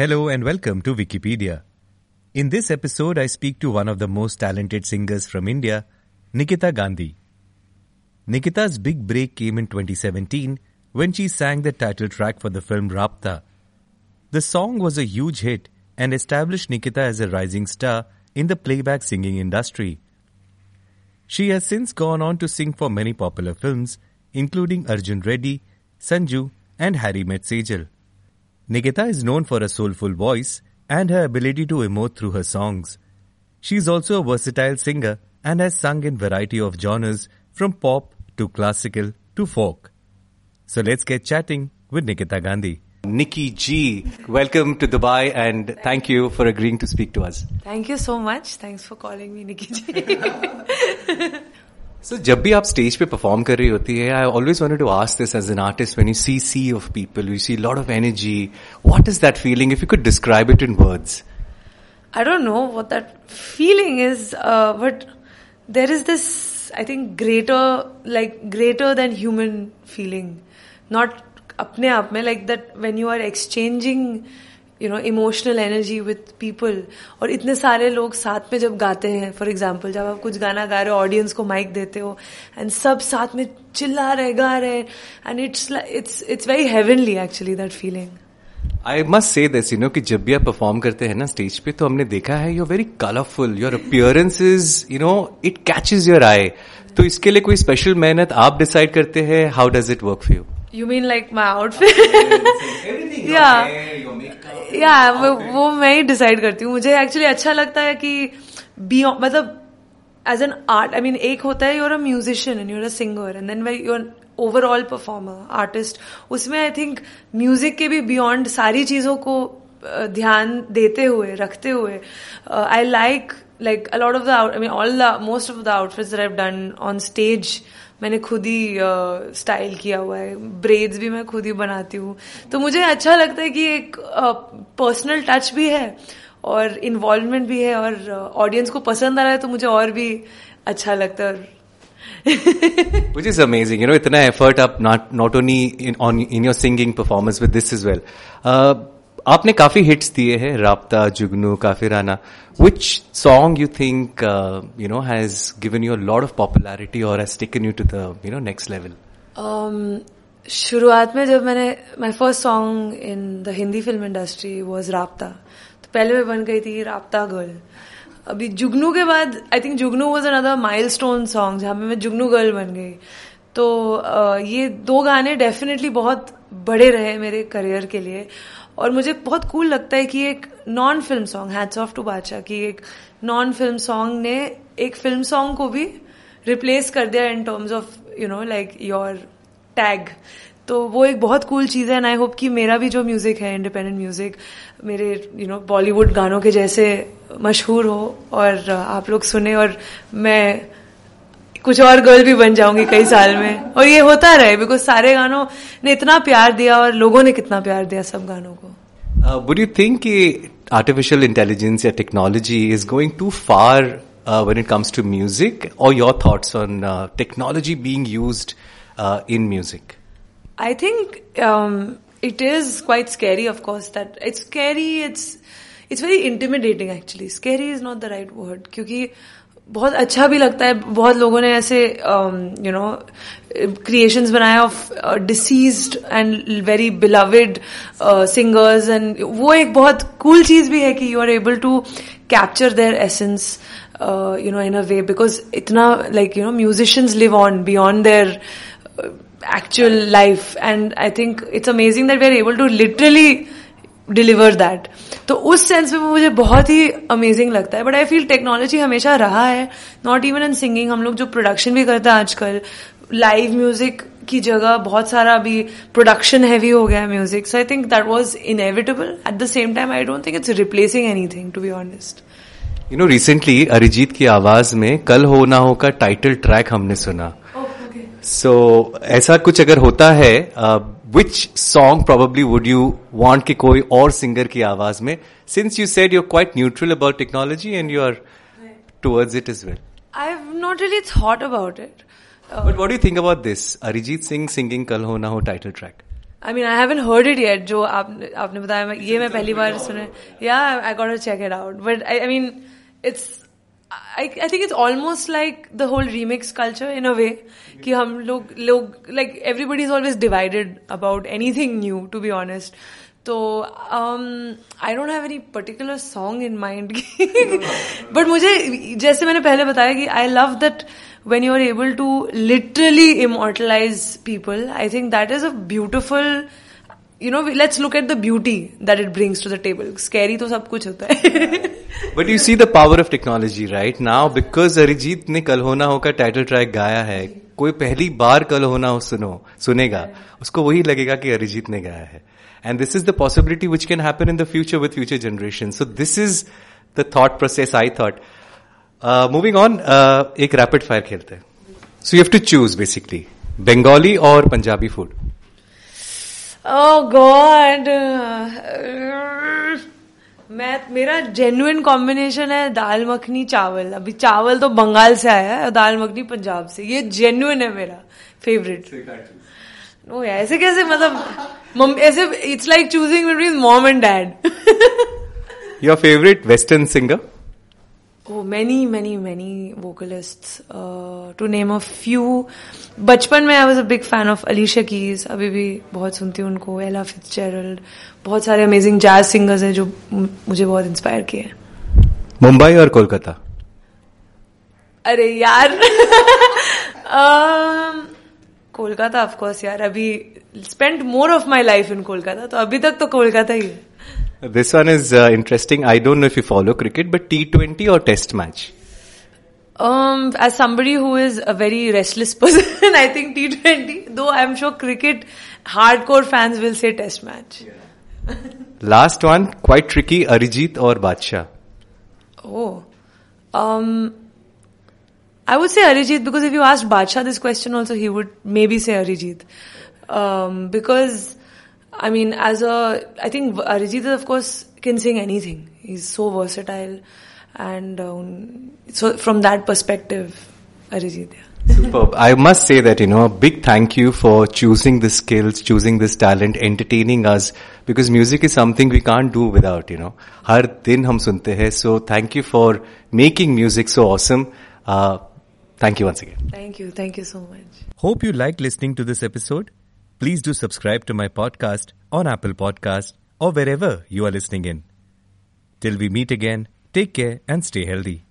Hello and welcome to Wikipedia. In this episode, I speak to one of the most talented singers from India, Nikita Gandhi. Nikita's big break came in 2017 when she sang the title track for the film Rabta. The song was a huge hit and established Nikita as a rising star in the playback singing industry. She has since gone on to sing for many popular films, including Arjun Reddy, Sanju, and Harry Met Sejal. Nikita is known for her soulful voice and her ability to emote through her songs. She is also a versatile singer and has sung in variety of genres from pop to classical to folk. So let's get chatting with Nikita Gandhi. Nikki G, welcome to Dubai and thank you for agreeing to speak to us. Thank you so much. Thanks for calling me Nikki G. So जब भी आप stage पे perform कर रही होती है I always wanted to ask this as an artist when you see sea of people you see lot of energy what is that feeling if you could describe it in words I don't know what that feeling is, uh, but there is this, I think, greater, like greater than human feeling. Not अपने आप में like that when you are exchanging you know emotional energy with people और इतने सारे लोग साथ में जब गाते हैं फॉर एग्ज़ाम्पल जब आप कुछ गाना गा रहे हो ऑडियंस को माइक देते हो एंड सब साथ में चिल्ला रहे, गा रहे and it's it's it's very heavenly actually that feeling I must say this you know कि जब भी आप परफॉर्म करते हैं ना स्टेज पे तो हमने देखा है you very colourful your appearance is you know it catches your eye तो इसके लिए कोई स्पेशल मेहनत आप डिसाइड करते हैं how does it work for you you mean like my outfit या वो मैं ही डिसाइड करती हूँ। मुझे एक्चुअली अच्छा लगता है कि बी मतलब as an art I mean एक होता है you're a musician and you're a singer and then why you're overall performer artist उसमें आई थिंक म्यूज़िक के भी बियॉन्ड सारी चीज़ों को ध्यान देते हुए रखते हुए I like like a lot of the I mean all the most of the outfits that done on stage मैंने खुद ही स्टाइल किया हुआ है। ब्रेड्स भी मैं खुद ही बनाती हूँ। तो मुझे अच्छा लगता है कि एक पर्सनल टच भी है और इन्वॉल्वमेंट भी है और ऑडियंस को पसंद आ रहा है तो मुझे और भी अच्छा लगता है। Which is amazing, you know, इतना effort up not not only in on in your singing performance with this as well. Uh, आपने काफ़ी हिट्स दिए हैं, Raabta, Jugnu, Kafirana. Which song you think you know has given you lot of popularity और has taken you to the you know next level शुरुआत में जब मैंने my first song in the Hindi film industry was Raabta तो पहले मैं बन गई थी राबता गर्ल अभी जुगनू के बाद I think Jugnu was another milestone song जहाँ मैं जुगनू गर्ल बन गई। तो ये दो गाने डेफिनेटली बहुत बड़े रहे मेरे करियर के लिए। और मुझे बहुत कूल लगता है कि एक non film song hats off to Badshah की एक नॉन फ़िल्म सॉन्ग ने एक फ़िल्म सॉन्ग को भी रिप्लेस कर दिया in terms of you know like your tag तो वो एक बहुत कूल चीज़ है एंड आई होप कि मेरा भी जो म्यूज़िक है इंडिपेंडेंट म्यूज़िक मेरे यू नो बॉलीवुड गानों के जैसे मशहूर हो, और आप लोग सुने, और मैं कुछ और गर्ल भी बन जाऊँगी कई साल में। और ये होता रहे बिकॉज़ सारे गानों ने इतना प्यार दिया और लोगों ने कितना प्यार दिया सब गानों को। वुड यू थिंक कि आर्टिफिशियल इंटेलिजेंस या technology is going to far when it comes to music और your thoughts on technology being use in music I think it is quite scary of course that it's scary it's it's very intimidating actually scary is not the right word क्योंकि बहुत अच्छा भी लगता है। बहुत लोगों ने ऐसे यू नो क्रिएशंस बनाए of deceased and very beloved singers and वो एक बहुत कूल चीज़ भी है कि you are able to capture their essence you know in a way because इतना like you know musicians live on beyond their actual life and I think it's amazing that we are able to literally deliver that तो उस sense में वो मुझे बहुत ही amazing लगता है but I feel technology हमेशा रहा है नॉट इवन इन सिंगिंग हम लोग जो प्रोडक्शन भी करते हैं आजकल लाइव म्यूज़िक की जगह बहुत सारा अभी प्रोडक्शन हैवी हो गया है music so I think that was inevitable at the same time I don't think it's replacing anything to be honest you know recently Arijit की आवाज़ में कल हो ना हो का टाइटल ट्रैक हमने सुना सो oh, okay. so, ऐसा कुछ अगर होता है uh, which song probably would you want कि कोई और सिंगर की आवाज़ में since you said you're quite neutral about technology and you're towards it as well I've not really thought about it uh, but what do you think about this Arijit Singh singing Kal Ho Na Ho title track I mean I haven't heard it yet जो आपने आपने बताया मैं ये मैं पहली बार सुने या I got check it out but I mean it's I, I think it's almost like the whole remix culture in a way कि हम लोग लोग like everybody is always divided about anything new to be honest तो I don't have any particular song in mind but मुझे जैसे मैंने पहले बताया कि I love that when you are able to literally immortalize people, I think that is a beautiful you know let's look at the beauty that it brings to the table scary तो सब कुछ होता है। But you see the power of technology right now because Arijit ने कल होना होकर title track गाया है कोई पहली बार कल होना हो सुनो सुनेगा उसको वही लगेगा कि अरिजीत ने गाया है and this is the possibility which can happen in the future with future generation so this is the thought process I thought moving on एक रैपिड फायर खेलते हैं। So you have to choose basically Bengali और Punjabi food Oh God. मैं मेरा genuine combination है दाल मखनी चावल। अभी चावल तो बंगाल से आया है और दाल मखनी पंजाब से। ये जेन्युइन है मेरा फेवरेट नो ऐसे कैसे मतलब ऐसे it's like choosing between mom and dad your favourite western singer Oh, many, many, many vocalists. Uh, to name a few, बचपन में I was a big fan of Alicia Keys अभी भी बहुत सुनती हूँ उनको। एला फिट्जेरल्ड बहुत सारे अमेजिंग जैज सिंगर्स हैं जो मुझे बहुत इंस्पायर किए हैं. मुंबई और कोलकाता? अरे यार! कोलकाता ऑफ़ कोर्स यार। अभी spend more of my life in Kolkata तो अभी तक तो कोलकाता ही है। This one is uh, interesting. I don't know if you follow cricket, but T20 or Test match? Um, as somebody who is a very restless person, I think T20, though I'm sure cricket hardcore fans will say Test match. Yeah. Last one, quite tricky, Arijit or Badshah? Oh. Um, I would say Arijit because if you asked Badshah this question also, he would maybe say Arijit. Um, because I mean, as a, I think Arijit of course can sing anything. He's so versatile. And um, so from that perspective, Arijit, yeah. Superb. I must say that, you know, a big thank you for choosing the skills, choosing this talent, entertaining us, because music is something we can't do without, you know. Har din hum sunte hai. So thank you for making music so awesome. Uh, Thank you once again. Thank you. Thank you so much. Hope you liked listening to this episode. Please do subscribe to my podcast on Apple Podcast or wherever you are listening in. Till we meet again, take care and stay healthy.